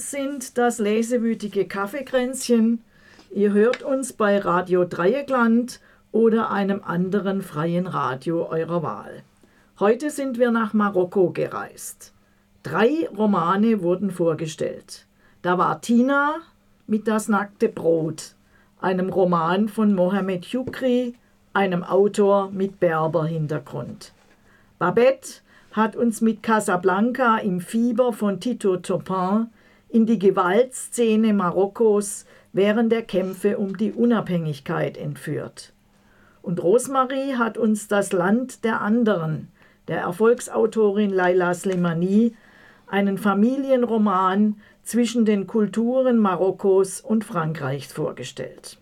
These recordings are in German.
sind das lesewütige Kaffeekränzchen. Ihr hört uns bei Radio Dreieckland oder einem anderen freien Radio eurer Wahl. Heute sind wir nach Marokko gereist. Drei Romane wurden vorgestellt. Da war Tina mit Das nackte Brot, einem Roman von Mohamed Yukri, einem Autor mit Berber-Hintergrund. Babette hat uns mit Casablanca im Fieber von Tito Topin in die Gewaltszene Marokkos während der Kämpfe um die Unabhängigkeit entführt. Und Rosmarie hat uns das Land der anderen, der Erfolgsautorin Laila Slimani, einen Familienroman zwischen den Kulturen Marokkos und Frankreichs vorgestellt.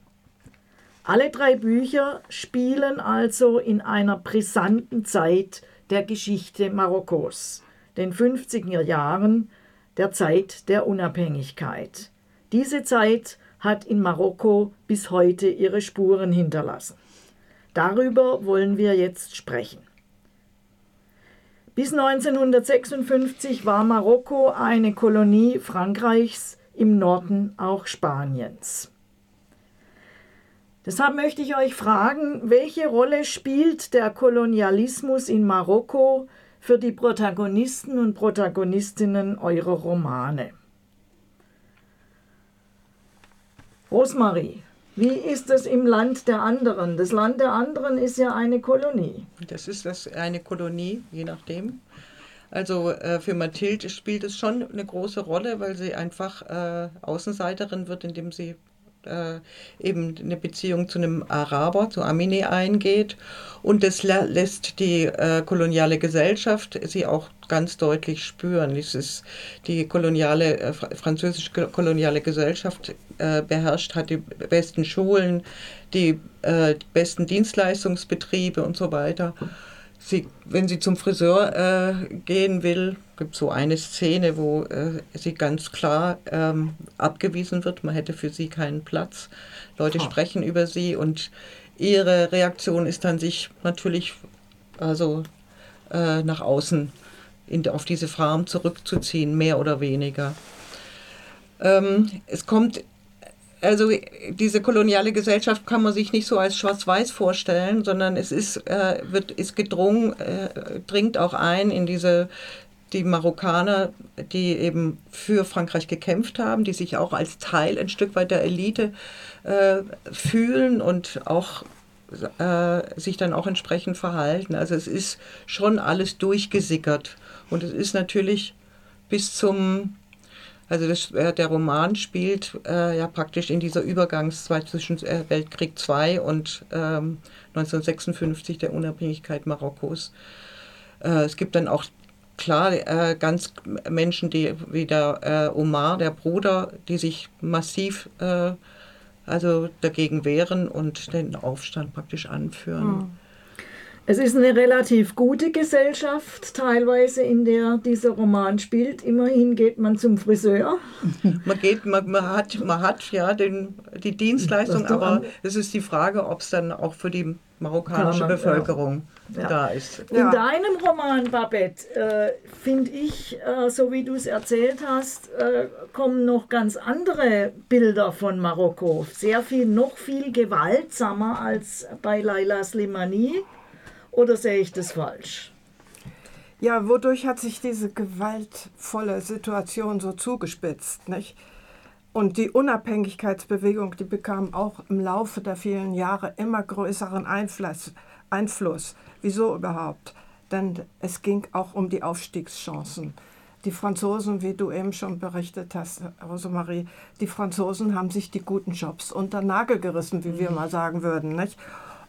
Alle drei Bücher spielen also in einer brisanten Zeit der Geschichte Marokkos, den 50er Jahren, der Zeit der Unabhängigkeit. Diese Zeit hat in Marokko bis heute ihre Spuren hinterlassen. Darüber wollen wir jetzt sprechen. Bis 1956 war Marokko eine Kolonie Frankreichs, im Norden auch Spaniens. Deshalb möchte ich euch fragen, welche Rolle spielt der Kolonialismus in Marokko für die Protagonisten und Protagonistinnen eurer Romane? Rosmarie. Wie ist es im Land der anderen? Das Land der anderen ist ja eine Kolonie. Das ist das eine Kolonie, je nachdem. Also äh, für Mathilde spielt es schon eine große Rolle, weil sie einfach äh, Außenseiterin wird, indem sie äh, eben eine Beziehung zu einem Araber, zu Amine eingeht. Und das lässt die äh, koloniale Gesellschaft sie auch ganz deutlich spüren. Dieses, die koloniale, äh, französische koloniale Gesellschaft äh, beherrscht, hat die besten Schulen, die, äh, die besten Dienstleistungsbetriebe und so weiter. Sie, wenn sie zum Friseur gehen will, gibt es so eine Szene, wo äh, sie ganz klar ähm, abgewiesen wird. Man hätte für sie keinen Platz. Leute oh. sprechen über sie und ihre Reaktion ist dann, sich natürlich also äh, nach außen in, auf diese Farm zurückzuziehen, mehr oder weniger. Ähm, es kommt also diese koloniale Gesellschaft kann man sich nicht so als schwarz-weiß vorstellen, sondern es ist, äh, wird, ist gedrungen, äh, dringt auch ein in diese die Marokkaner, die eben für Frankreich gekämpft haben, die sich auch als Teil ein Stück weit der Elite äh, fühlen und auch äh, sich dann auch entsprechend verhalten. Also es ist schon alles durchgesickert und es ist natürlich bis zum also das, äh, der Roman spielt äh, ja praktisch in dieser Übergangszeit zwischen äh, Weltkrieg II und ähm, 1956 der Unabhängigkeit Marokkos. Äh, es gibt dann auch klar äh, ganz Menschen, die wie der äh, Omar, der Bruder, die sich massiv also dagegen wehren und den Aufstand praktisch anführen. Mhm. Es ist eine relativ gute Gesellschaft, teilweise, in der dieser Roman spielt. Immerhin geht man zum Friseur. Man geht, man, man hat, man hat ja den, die Dienstleistung, aber es ist die Frage, ob es dann auch für die marokkanische man, Bevölkerung ja. da ist. In ja. deinem Roman, Babette, äh, finde ich, äh, so wie du es erzählt hast, äh, kommen noch ganz andere Bilder von Marokko. Sehr viel, noch viel gewaltsamer als bei Laila Slimani. Oder sehe ich das falsch? Ja, wodurch hat sich diese gewaltvolle Situation so zugespitzt, nicht? Und die Unabhängigkeitsbewegung, die bekam auch im Laufe der vielen Jahre immer größeren Einfluss. Einfluss. Wieso überhaupt? Denn es ging auch um die Aufstiegschancen. Die Franzosen, wie du eben schon berichtet hast, Rosemarie, die Franzosen haben sich die guten Jobs unter Nagel gerissen, wie wir mhm. mal sagen würden. Nicht?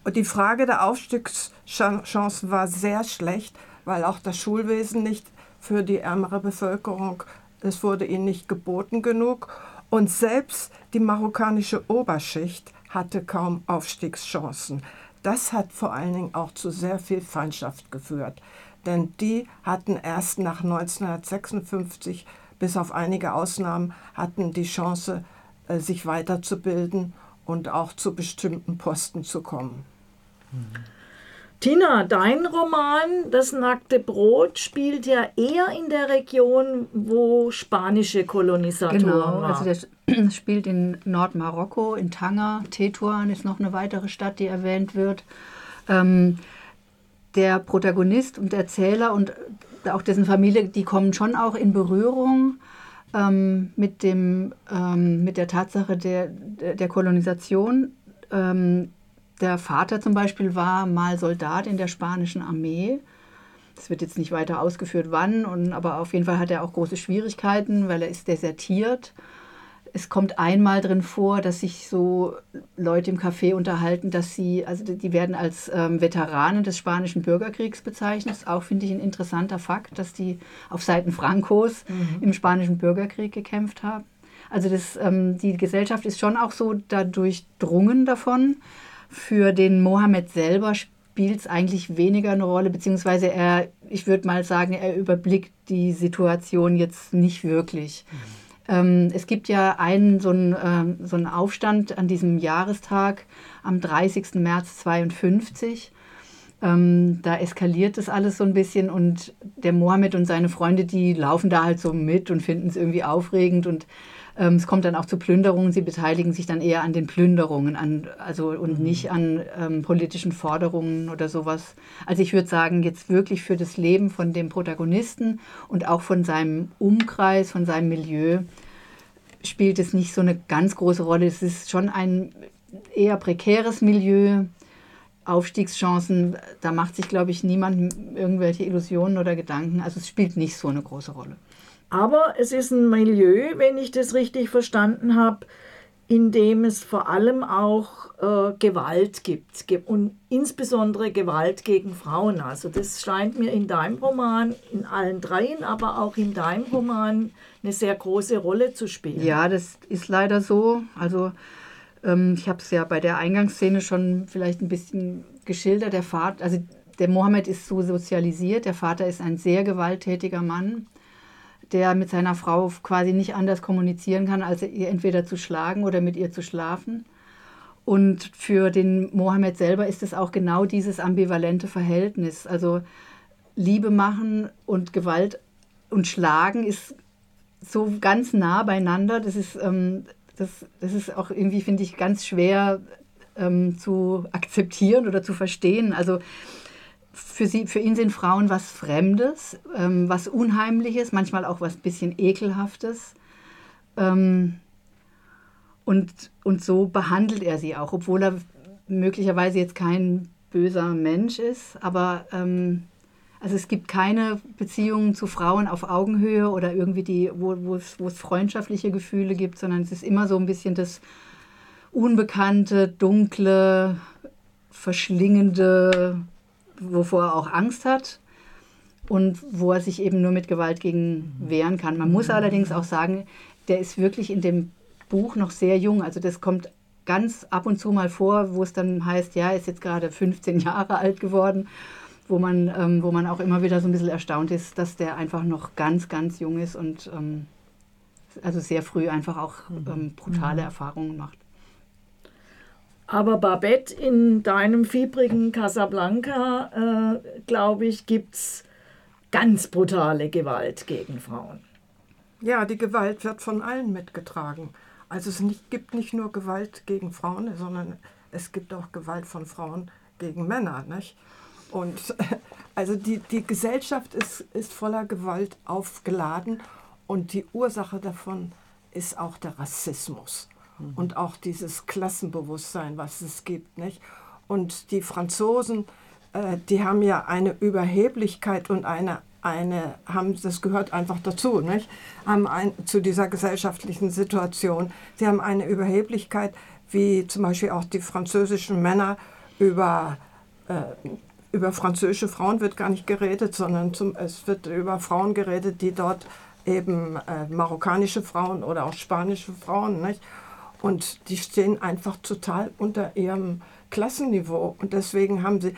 Und die Frage der Aufstiegschancen war sehr schlecht, weil auch das Schulwesen nicht für die ärmere Bevölkerung, es wurde ihnen nicht geboten genug. Und selbst die marokkanische Oberschicht hatte kaum Aufstiegschancen. Das hat vor allen Dingen auch zu sehr viel Feindschaft geführt. Denn die hatten erst nach 1956, bis auf einige Ausnahmen, hatten die Chance, äh, sich weiterzubilden und auch zu bestimmten Posten zu kommen. Tina, dein Roman Das nackte Brot spielt ja eher in der Region, wo spanische Kolonisatoren Genau, waren. also der spielt in Nordmarokko, in Tanger. Tetuan ist noch eine weitere Stadt, die erwähnt wird. Ähm, der Protagonist und Erzähler und auch dessen Familie, die kommen schon auch in Berührung ähm, mit, dem, ähm, mit der Tatsache der, der Kolonisation. Ähm, der Vater zum Beispiel war mal Soldat in der spanischen Armee. Es wird jetzt nicht weiter ausgeführt, wann, und, aber auf jeden Fall hat er auch große Schwierigkeiten, weil er ist desertiert. Es kommt einmal drin vor, dass sich so Leute im Café unterhalten, dass sie, also die werden als ähm, Veteranen des spanischen Bürgerkriegs bezeichnet. Das ist auch, finde ich, ein interessanter Fakt, dass die auf Seiten Francos im spanischen Bürgerkrieg gekämpft haben. Also das, ähm, die Gesellschaft ist schon auch so dadurch drungen davon. Für den Mohammed selber spielt es eigentlich weniger eine Rolle, beziehungsweise er, ich würde mal sagen, er überblickt die Situation jetzt nicht wirklich. Ähm, es gibt ja einen so, einen ähm, so einen Aufstand an diesem Jahrestag am 30. März 52. Ähm, da eskaliert das alles so ein bisschen und der Mohammed und seine Freunde, die laufen da halt so mit und finden es irgendwie aufregend und ähm, es kommt dann auch zu Plünderungen. Sie beteiligen sich dann eher an den Plünderungen an, also, und nicht an ähm, politischen Forderungen oder sowas. Also ich würde sagen, jetzt wirklich für das Leben von dem Protagonisten und auch von seinem Umkreis, von seinem Milieu spielt es nicht so eine ganz große Rolle. Es ist schon ein eher prekäres Milieu. Aufstiegschancen, da macht sich, glaube ich, niemand irgendwelche Illusionen oder Gedanken. Also es spielt nicht so eine große Rolle. Aber es ist ein Milieu, wenn ich das richtig verstanden habe, in dem es vor allem auch äh, Gewalt gibt und insbesondere Gewalt gegen Frauen. Also das scheint mir in deinem Roman, in allen dreien, aber auch in deinem Roman eine sehr große Rolle zu spielen. Ja, das ist leider so. Also ähm, ich habe es ja bei der Eingangsszene schon vielleicht ein bisschen geschildert. Der Vater, also der Mohammed ist so sozialisiert. Der Vater ist ein sehr gewalttätiger Mann, der mit seiner Frau quasi nicht anders kommunizieren kann, als ihr entweder zu schlagen oder mit ihr zu schlafen. Und für den Mohammed selber ist es auch genau dieses ambivalente Verhältnis. Also Liebe machen und Gewalt und Schlagen ist so ganz nah beieinander. Das ist, ähm, das, das ist auch irgendwie, finde ich, ganz schwer ähm, zu akzeptieren oder zu verstehen. Also für, sie, für ihn sind Frauen was Fremdes, ähm, was Unheimliches, manchmal auch was bisschen Ekelhaftes. Ähm, und, und so behandelt er sie auch, obwohl er möglicherweise jetzt kein böser Mensch ist. Aber ähm, also es gibt keine Beziehungen zu Frauen auf Augenhöhe oder irgendwie die, wo, es freundschaftliche Gefühle gibt, sondern es ist immer so ein bisschen das Unbekannte, Dunkle, Verschlingende, wovor er auch Angst hat und wo er sich eben nur mit Gewalt gegen wehren kann. Man muss allerdings auch sagen, der ist wirklich in dem Buch noch sehr jung. Also das kommt ganz ab und zu mal vor, wo es dann heißt, ja, er ist jetzt gerade 15 Jahre alt geworden, wo man, ähm, wo man auch immer wieder so ein bisschen erstaunt ist, dass der einfach noch ganz, ganz jung ist und ähm, also sehr früh einfach auch ähm, brutale Erfahrungen macht. Aber Babette, in deinem fiebrigen Casablanca, äh, glaube ich, gibt es ganz brutale Gewalt gegen Frauen. Ja, die Gewalt wird von allen mitgetragen. Also es nicht, gibt nicht nur Gewalt gegen Frauen, sondern es gibt auch Gewalt von Frauen gegen Männer. Nicht? Und also die, die Gesellschaft ist, ist voller Gewalt aufgeladen und die Ursache davon ist auch der Rassismus und auch dieses Klassenbewusstsein, was es gibt. Nicht? Und die Franzosen, äh, die haben ja eine Überheblichkeit und eine, eine haben, das gehört einfach dazu, nicht? haben ein, zu dieser gesellschaftlichen Situation. Sie haben eine Überheblichkeit, wie zum Beispiel auch die französischen Männer über äh, über französische Frauen wird gar nicht geredet, sondern zum, es wird über Frauen geredet, die dort eben äh, marokkanische Frauen oder auch spanische Frauen, nicht? Und die stehen einfach total unter ihrem Klassenniveau. Und deswegen haben sie,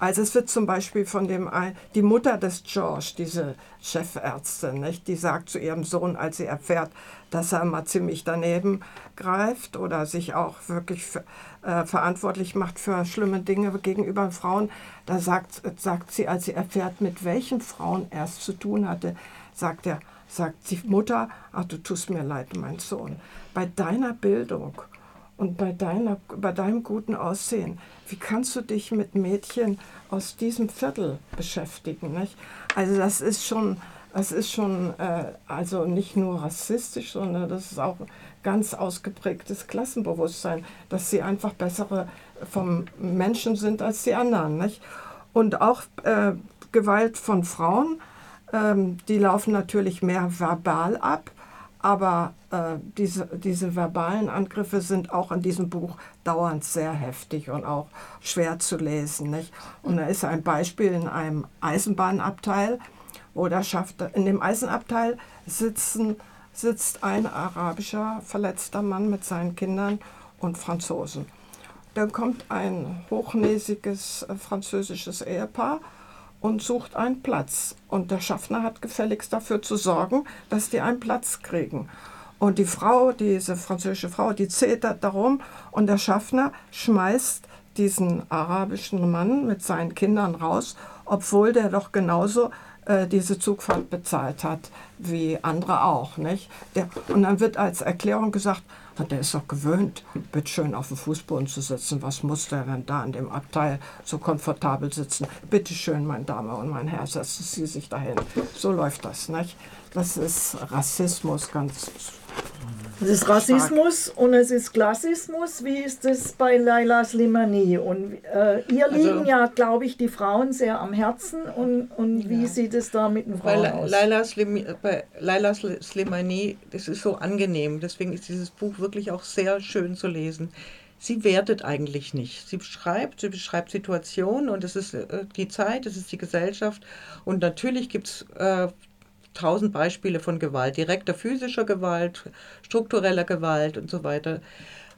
also es wird zum Beispiel von dem, die Mutter des George, diese Chefärztin, nicht, die sagt zu ihrem Sohn, als sie erfährt, dass er mal ziemlich daneben greift oder sich auch wirklich äh, verantwortlich macht für schlimme Dinge gegenüber Frauen, da sagt, sagt sie, als sie erfährt, mit welchen Frauen er es zu tun hatte, sagt er, sagt die Mutter, ach du tust mir leid, mein Sohn, bei deiner Bildung und bei, deiner, bei deinem guten Aussehen, wie kannst du dich mit Mädchen aus diesem Viertel beschäftigen? Nicht? Also das ist schon, das ist schon äh, also nicht nur rassistisch, sondern das ist auch ganz ausgeprägtes Klassenbewusstsein, dass sie einfach bessere vom Menschen sind als die anderen. Nicht? Und auch äh, Gewalt von Frauen, ähm, die laufen natürlich mehr verbal ab aber äh, diese, diese verbalen Angriffe sind auch in diesem Buch dauernd sehr heftig und auch schwer zu lesen. Nicht? Und da ist ein Beispiel in einem Eisenbahnabteil, wo schafft, in dem Eisenabteil sitzen, sitzt ein arabischer verletzter Mann mit seinen Kindern und Franzosen. Dann kommt ein hochnäsiges äh, französisches Ehepaar und sucht einen Platz. Und der Schaffner hat gefälligst dafür zu sorgen, dass die einen Platz kriegen. Und die Frau, diese französische Frau, die zetert darum und der Schaffner schmeißt diesen arabischen Mann mit seinen Kindern raus, obwohl der doch genauso äh, diese Zugfahrt bezahlt hat wie andere auch. Nicht? Der, und dann wird als Erklärung gesagt, der ist doch gewöhnt, bitteschön auf dem Fußboden zu sitzen. Was muss der denn da in dem Abteil so komfortabel sitzen? Bitteschön, meine Dame und mein Herr, setzen Sie sich dahin. So läuft das, nicht? Das ist Rassismus ganz es ist Rassismus Stark. und es ist Klassismus. Wie ist es bei Laila Slimani? Und äh, ihr also, liegen ja, glaube ich, die Frauen sehr am Herzen. Und, und wie ja. sieht es da mit den Frauen bei aus? Laila, Slim, bei Laila Slimani, das ist so angenehm. Deswegen ist dieses Buch wirklich auch sehr schön zu lesen. Sie wertet eigentlich nicht. Sie beschreibt, sie beschreibt Situationen und es ist äh, die Zeit, es ist die Gesellschaft. Und natürlich gibt es äh, tausend Beispiele von Gewalt, direkter physischer Gewalt, struktureller Gewalt und so weiter.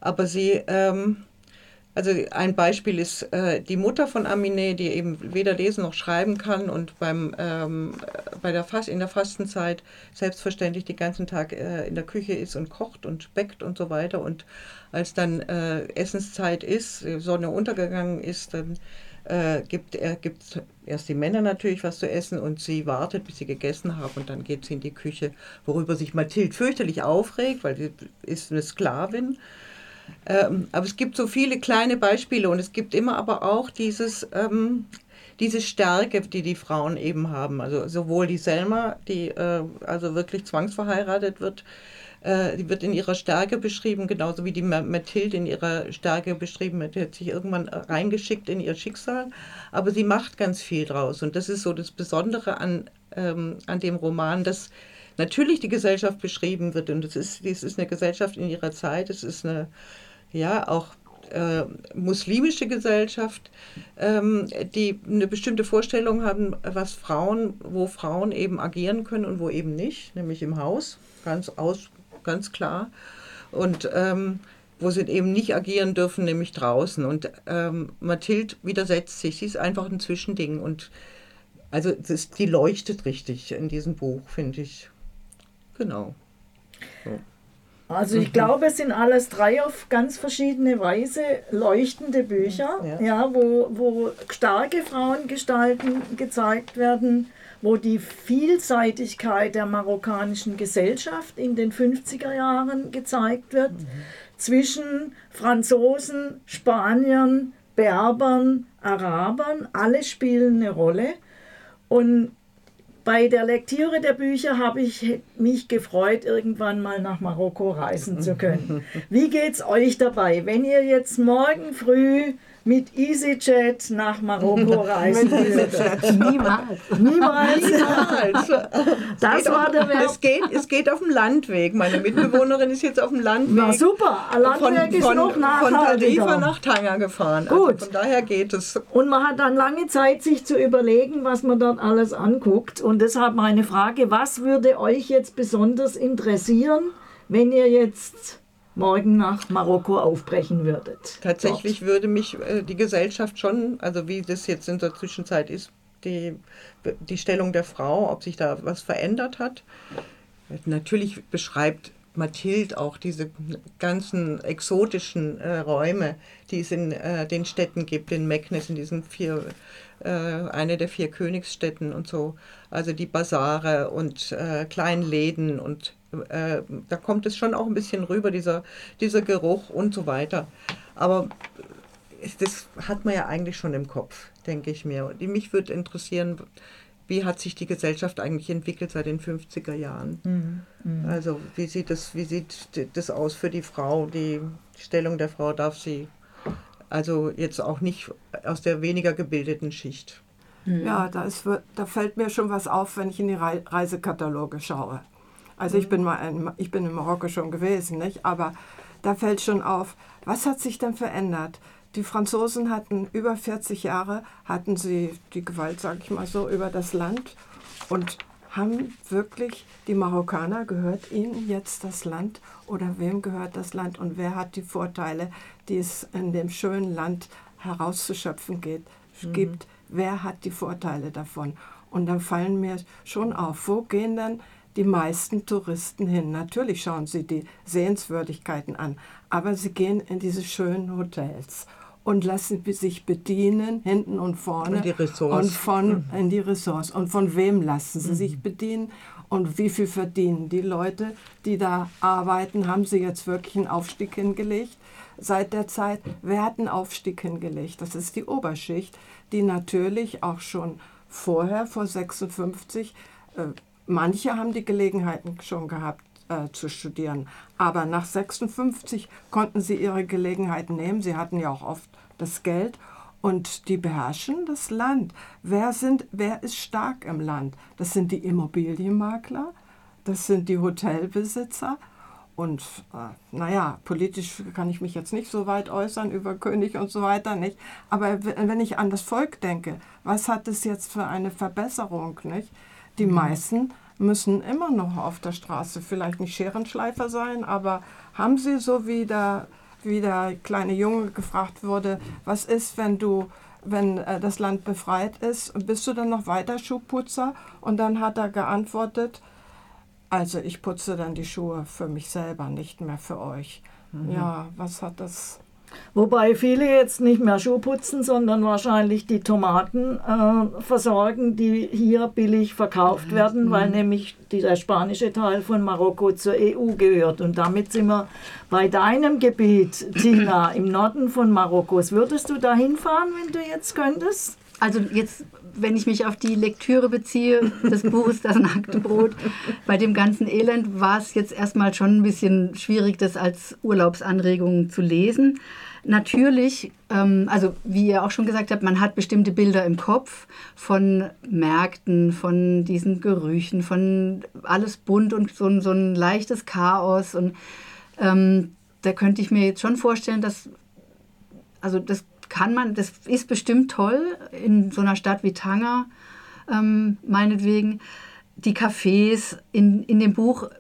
Aber sie, ähm, also ein Beispiel ist äh, die Mutter von Aminé, die eben weder lesen noch schreiben kann und beim, ähm, bei der Fast, in der Fastenzeit selbstverständlich den ganzen Tag äh, in der Küche ist und kocht und bäckt und so weiter. Und als dann äh, Essenszeit ist, Sonne untergegangen ist, dann äh, gibt er gibt erst die Männer natürlich was zu essen und sie wartet, bis sie gegessen haben und dann geht sie in die Küche, worüber sich Mathilde fürchterlich aufregt, weil sie ist eine Sklavin. Ähm, aber es gibt so viele kleine Beispiele und es gibt immer aber auch dieses, ähm, diese Stärke, die die Frauen eben haben. Also sowohl die Selma, die äh, also wirklich zwangsverheiratet wird, äh, die wird in ihrer Stärke beschrieben, genauso wie die Mathilde in ihrer Stärke beschrieben wird. Die hat sich irgendwann reingeschickt in ihr Schicksal, aber sie macht ganz viel draus. Und das ist so das Besondere an, ähm, an dem Roman, dass natürlich die Gesellschaft beschrieben wird. Und es ist, ist eine Gesellschaft in ihrer Zeit, es ist eine, ja, auch äh, muslimische Gesellschaft, ähm, die eine bestimmte Vorstellung haben, was Frauen, wo Frauen eben agieren können und wo eben nicht, nämlich im Haus, ganz aus, ganz klar. Und ähm, wo sie eben nicht agieren dürfen, nämlich draußen. Und ähm, Mathilde widersetzt sich. Sie ist einfach ein Zwischending. Und also das, die leuchtet richtig in diesem Buch, finde ich. Genau. So. Also ich glaube, es sind alles drei auf ganz verschiedene Weise leuchtende Bücher, ja. ja, wo, wo starke Frauengestalten gezeigt werden wo die Vielseitigkeit der marokkanischen Gesellschaft in den 50er Jahren gezeigt wird, mhm. zwischen Franzosen, Spaniern, Berbern, Arabern, alle spielen eine Rolle. Und bei der Lektüre der Bücher habe ich mich gefreut, irgendwann mal nach Marokko reisen zu können. Wie geht es euch dabei, wenn ihr jetzt morgen früh mit EasyJet nach Marokko reisen würde. Niemals. Niemals. Niemals. Das war der Wert. Es geht, es geht auf dem Landweg. Meine Mitbewohnerin ist jetzt auf dem Landweg. Na super, ein Landweg von, ist von, noch nachhaltiger. Von Tarifa nach Tanger gefahren. Also Gut. Also von daher geht es. Und man hat dann lange Zeit, sich zu überlegen, was man dort alles anguckt. Und deshalb meine Frage, was würde euch jetzt besonders interessieren, wenn ihr jetzt morgen nach Marokko aufbrechen würdet. Tatsächlich Dort. würde mich äh, die Gesellschaft schon, also wie das jetzt in der Zwischenzeit ist, die, die Stellung der Frau, ob sich da was verändert hat. Natürlich beschreibt Mathild auch diese ganzen exotischen äh, Räume, die es in äh, den Städten gibt, in Meknes, in diesen vier, äh, eine der vier Königsstädten und so. Also die Basare und äh, kleinen Läden und äh, da kommt es schon auch ein bisschen rüber, dieser, dieser Geruch und so weiter. Aber das hat man ja eigentlich schon im Kopf, denke ich mir. Und mich würde interessieren, wie hat sich die Gesellschaft eigentlich entwickelt seit den 50er Jahren? Mhm. Mhm. Also wie sieht, das, wie sieht das aus für die Frau? Die Stellung der Frau darf sie also jetzt auch nicht aus der weniger gebildeten Schicht. Mhm. Ja, da, ist, da fällt mir schon was auf, wenn ich in die Reisekataloge schaue. Also ich mhm. bin mal in, ich bin in Marokko schon gewesen, nicht? aber da fällt schon auf, was hat sich denn verändert? Die Franzosen hatten über 40 Jahre, hatten sie die Gewalt, sage ich mal so, über das Land und haben wirklich die Marokkaner, gehört ihnen jetzt das Land oder wem gehört das Land und wer hat die Vorteile, die es in dem schönen Land herauszuschöpfen geht, mhm. gibt, wer hat die Vorteile davon. Und dann fallen mir schon auf, wo gehen dann die meisten Touristen hin? Natürlich schauen sie die Sehenswürdigkeiten an, aber sie gehen in diese schönen Hotels und lassen sich bedienen, hinten und vorne. Und die Ressorts. Und von mhm. in die Ressorts. Und von wem lassen sie mhm. sich bedienen? Und wie viel verdienen die Leute, die da arbeiten? Haben sie jetzt wirklich einen Aufstieg hingelegt? Seit der Zeit, wer hat einen Aufstieg hingelegt? Das ist die Oberschicht, die natürlich auch schon vorher, vor 56, äh, manche haben die Gelegenheiten schon gehabt, äh, zu studieren. Aber nach 56 konnten sie ihre Gelegenheit nehmen. Sie hatten ja auch oft das Geld und die beherrschen das Land. Wer, sind, wer ist stark im Land? Das sind die Immobilienmakler, das sind die Hotelbesitzer. Und äh, naja, politisch kann ich mich jetzt nicht so weit äußern über König und so weiter, nicht? Aber wenn ich an das Volk denke, was hat es jetzt für eine Verbesserung, nicht? Die mhm. meisten müssen immer noch auf der Straße vielleicht nicht Scherenschleifer sein, aber haben sie so wie der, wie der kleine Junge gefragt wurde, was ist, wenn du wenn äh, das Land befreit ist, bist du dann noch weiter Schuhputzer? Und dann hat er geantwortet, also ich putze dann die Schuhe für mich selber, nicht mehr für euch. Mhm. Ja, was hat das Wobei viele jetzt nicht mehr Schuh putzen, sondern wahrscheinlich die Tomaten äh, versorgen, die hier billig verkauft mhm. werden, weil mhm. nämlich der spanische Teil von Marokko zur EU gehört. Und damit sind wir bei deinem Gebiet, Tina, im Norden von Marokkos. Würdest du da hinfahren, wenn du jetzt könntest? Also jetzt, wenn ich mich auf die Lektüre beziehe des Buches Das nackte Brot, bei dem ganzen Elend war es jetzt erstmal schon ein bisschen schwierig, das als Urlaubsanregung zu lesen. Natürlich, ähm, also wie ihr auch schon gesagt habt, man hat bestimmte Bilder im Kopf von Märkten, von diesen Gerüchen, von alles bunt und so, so ein leichtes Chaos. Und ähm, da könnte ich mir jetzt schon vorstellen, dass, also das kann man, das ist bestimmt toll in so einer Stadt wie Tanger, ähm, meinetwegen. Die Cafés in, in dem Buch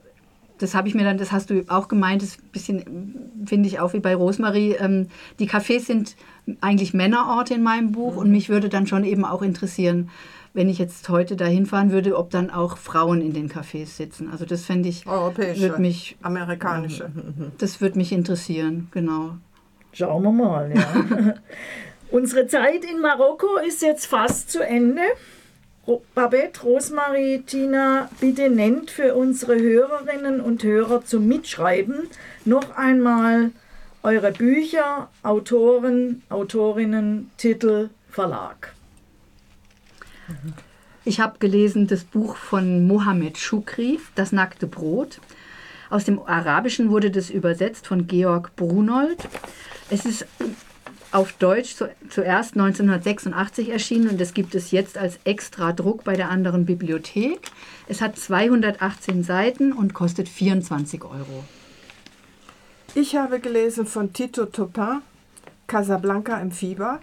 das habe ich mir dann, das hast du auch gemeint, das bisschen, finde ich auch wie bei Rosemarie. Ähm, die Cafés sind eigentlich Männerorte in meinem Buch mhm. und mich würde dann schon eben auch interessieren, wenn ich jetzt heute da hinfahren würde, ob dann auch Frauen in den Cafés sitzen. Also das fände ich, Europäische, mich, amerikanische. Das würde mich interessieren, genau. Schauen wir mal, ja. Unsere Zeit in Marokko ist jetzt fast zu Ende. Babette, Rosmarie, Tina, bitte nennt für unsere Hörerinnen und Hörer zum Mitschreiben noch einmal eure Bücher, Autoren, Autorinnen, Titel, Verlag. Ich habe gelesen das Buch von Mohammed Shukri, Das nackte Brot. Aus dem Arabischen wurde das übersetzt von Georg Brunold. Es ist auf Deutsch zu, zuerst 1986 erschienen und das gibt es jetzt als extra Druck bei der anderen Bibliothek. Es hat 218 Seiten und kostet 24 Euro. Ich habe gelesen von Tito Topin, Casablanca im Fieber,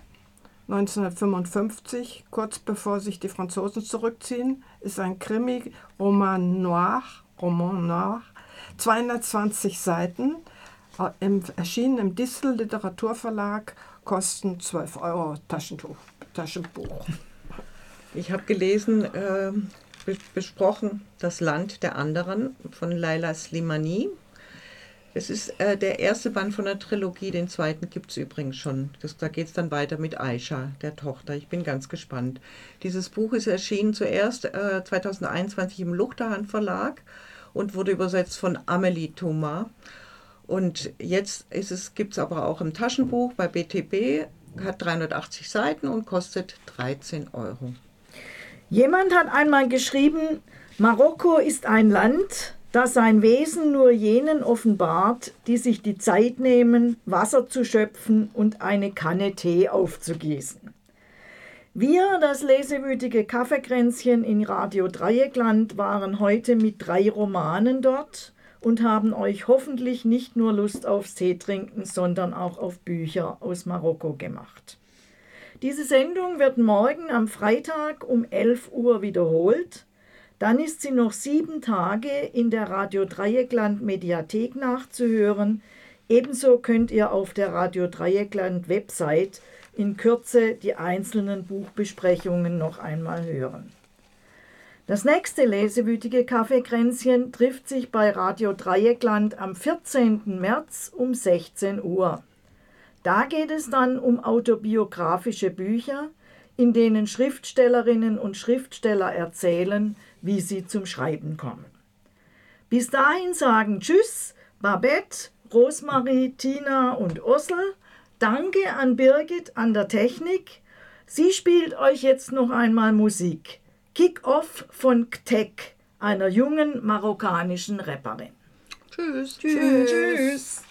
1955, kurz bevor sich die Franzosen zurückziehen, ist ein Krimi, Roman Noir, Roman Noir, 220 Seiten, äh, erschienen im Distel Literaturverlag, kosten 12 Euro Taschentuch, Taschenbuch. Ich habe gelesen, äh, besprochen, Das Land der anderen von Laila Slimani. Es ist äh, der erste Band von der Trilogie, den zweiten gibt es übrigens schon. Das, da geht es dann weiter mit Aisha, der Tochter. Ich bin ganz gespannt. Dieses Buch ist erschienen zuerst äh, 2021 im Luchterhand Verlag und wurde übersetzt von Amelie Thomas. Und jetzt gibt es aber auch im Taschenbuch bei BTB, hat 380 Seiten und kostet 13 Euro. Jemand hat einmal geschrieben, Marokko ist ein Land, das sein Wesen nur jenen offenbart, die sich die Zeit nehmen, Wasser zu schöpfen und eine Kanne Tee aufzugießen. Wir, das lesewütige Kaffeekränzchen in Radio Dreieckland, waren heute mit drei Romanen dort und haben euch hoffentlich nicht nur Lust aufs Tee trinken, sondern auch auf Bücher aus Marokko gemacht. Diese Sendung wird morgen am Freitag um 11 Uhr wiederholt. Dann ist sie noch sieben Tage in der Radio Dreieckland Mediathek nachzuhören. Ebenso könnt ihr auf der Radio Dreieckland Website in Kürze die einzelnen Buchbesprechungen noch einmal hören. Das nächste lesewütige Kaffeekränzchen trifft sich bei Radio Dreieckland am 14. März um 16 Uhr. Da geht es dann um autobiografische Bücher, in denen Schriftstellerinnen und Schriftsteller erzählen, wie sie zum Schreiben kommen. Bis dahin sagen Tschüss, Babette, Rosmarie, Tina und Ossel. Danke an Birgit an der Technik. Sie spielt euch jetzt noch einmal Musik. Kick-Off von Ktek, einer jungen marokkanischen Rapperin. Tschüss. Tschüss. Tschüss.